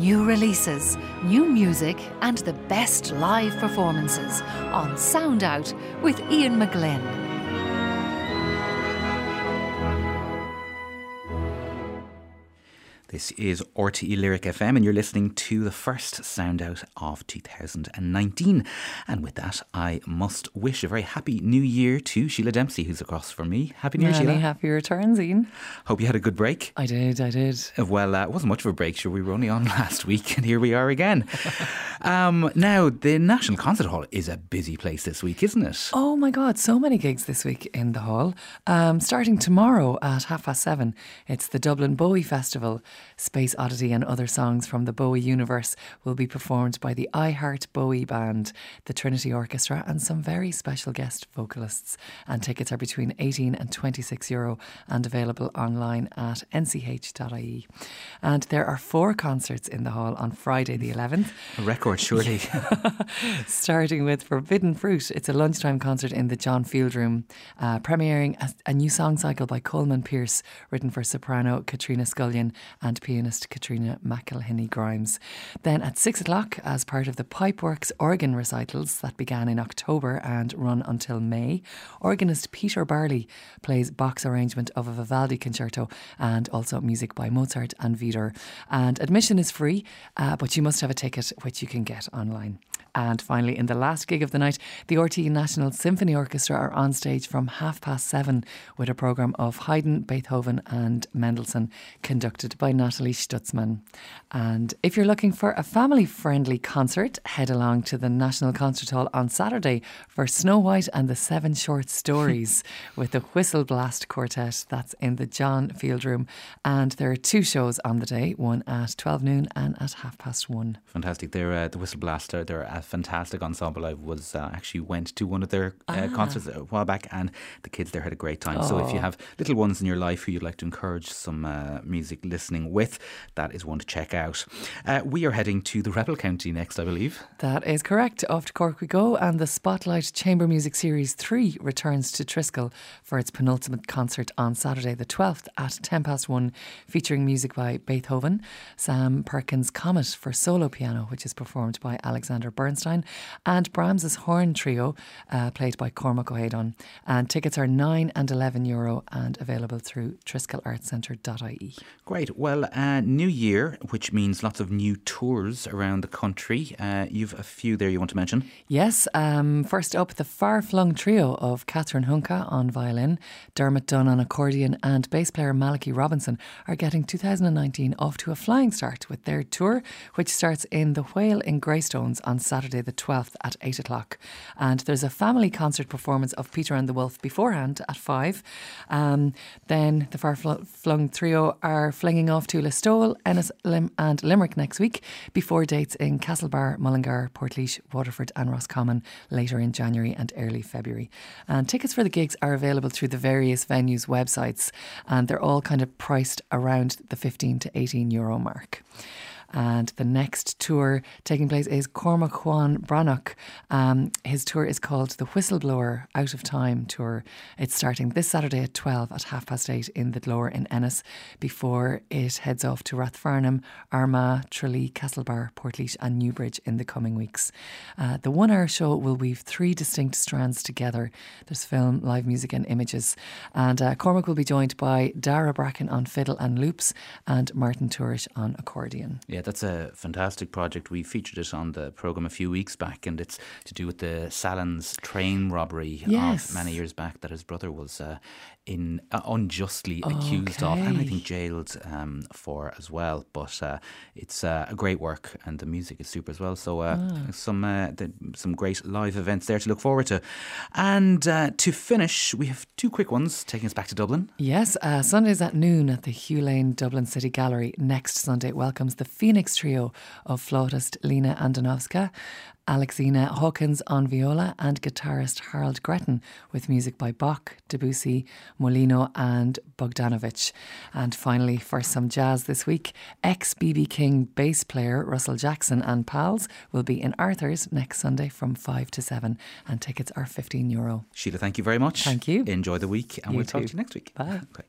New releases, new music, and the best live performances on Sound Out with Ian McGlynn. This is RTE Lyric FM, and you're listening to the first sound out of 2019. And with that, I must wish a very happy new year to Sheelagh Dempsey, who's across from me. Happy New Year, Sheelagh. happy returns, Ian. Hope you had a good break. I did, I did. Well, uh, it wasn't much of a break, sure. We were only on last week, and here we are again. Um, now, the National Concert Hall is a busy place this week, isn't it? Oh my God, so many gigs this week in the hall. Um, starting tomorrow at half past seven, it's the Dublin Bowie Festival. Space Oddity and other songs from the Bowie universe will be performed by the I Heart Bowie Band, the Trinity Orchestra, and some very special guest vocalists. And tickets are between 18 and 26 euro and available online at nch.ie. And there are four concerts in the hall on Friday the 11th. A record, surely. starting with Forbidden Fruit. It's a lunchtime concert in the John Field Room, uh, premiering a, a new song cycle by Colman Pearce, written for soprano Katrina Scullion and pianist Katrina McElhinney Grimes. Then at six o'clock, as part of the Pipeworks organ recitals that began in October and run until May, organist Peter Barley plays Bach's arrangement of a Vivaldi concerto and also music by Mozart and Widor. And admission is free, uh, but you must have a ticket, which you can get online. And finally, in the last gig of the night, the RTE National Symphony Orchestra are on stage from half past seven with a programme of Haydn, Beethoven, and Mendelssohn, conducted by Nathalie Stutzmann. And if you're looking for a family friendly concert, head along to the National Concert Hall on Saturday for Snow White and the Seven Short Stories with the Whistleblast Quartet. That's in the John Field Room. And there are two shows on the day one at 12 noon and at half past one. Fantastic. They're uh, the Whistle Blaster. They're a fantastic ensemble. I was uh, actually went to one of their uh, concerts a while back, and the kids there had a great time. So if you Oh. have little ones in your life who you'd like to encourage some uh, music listening with, that is one to check out. Uh, we are heading to the Rebel County next, I believe. That is correct. Off to Cork we go, and the Spotlight Chamber Music Series 3 returns to Triskel for its penultimate concert on Saturday, the 12th at 10 past 1, featuring music by Beethoven, Sam Perkin's Comet for solo piano, which is performed by Alexander Bernstein, and Brahms's Horn Trio, uh, played by Cormac O'Haydon. And tickets are 9 and 11 euro and available through triskelartcentre.ie. Great. Well, uh, new year, which means lots of new tours around the country. Uh, you've a few there you want to mention. Yes, um, first up, the far flung trio of Catherine Hunka on violin, Dermot Dunne on accordion, and bass player Malachy Robinson are getting 2019 off to a flying start with their tour, which starts in the Whale in Greystones on Saturday, the 12th at 8 o'clock. And there's a family concert performance of Peter and the Wolf beforehand at 5. Um, then the far flung trio are flinging off to Listowel, Ennis, Lim- and Limerick next week before dates in Castlebar, Mullingar, Portlaoise, Waterford, and Roscommon later in January and early February. And tickets for the gigs are available through the various venues' websites, and they're all kind of priced around the 15 to 18 euro mark. And the next tour taking place is Cormac Juan Breatnach. Um, his tour is called the Whistleblower Out of Time Tour. It's starting this Saturday at 12 at half past 8 in the Glór in Ennis before it heads off to Rathfarnham, Armagh, Tralee, Castlebar, Portlaoise, and Newbridge in the coming weeks. Uh, the one hour show will weave three distinct strands together there's film, live music, and images. And uh, Cormac will be joined by Daire Bracken on fiddle and loops and Martin Tourish on accordion. Yeah, that's a fantastic project. We featured it on the programme a few weeks back, and it's to do with the Sallins train robbery Yes. of many years back that his brother was uh, in uh, unjustly accused of, and I think jailed um, for as well. But uh, it's uh, a great work, and the music is super as well. So uh, Ah. some uh, the, some great live events there to look forward to. And uh, to finish, we have two quick ones taking us back to Dublin. Yes, uh, Sundays at noon at the Hugh Lane Dublin City Gallery. Next Sunday welcomes the Phoenix Trio of flautist Lena Andonovska, Alexina Hawkins on viola, and guitarist Harold Gretton with music by Bach, Debussy, Molino, and Bogdanovich. And finally, for some jazz this week, ex BB King bass player Russell Jackson and pals will be in Arthur's next Sunday from 5 to 7, and tickets are 15 euro. Sheelagh, thank you very much. Thank you. Enjoy the week, and You we'll talk to you next week. Bye. Okay.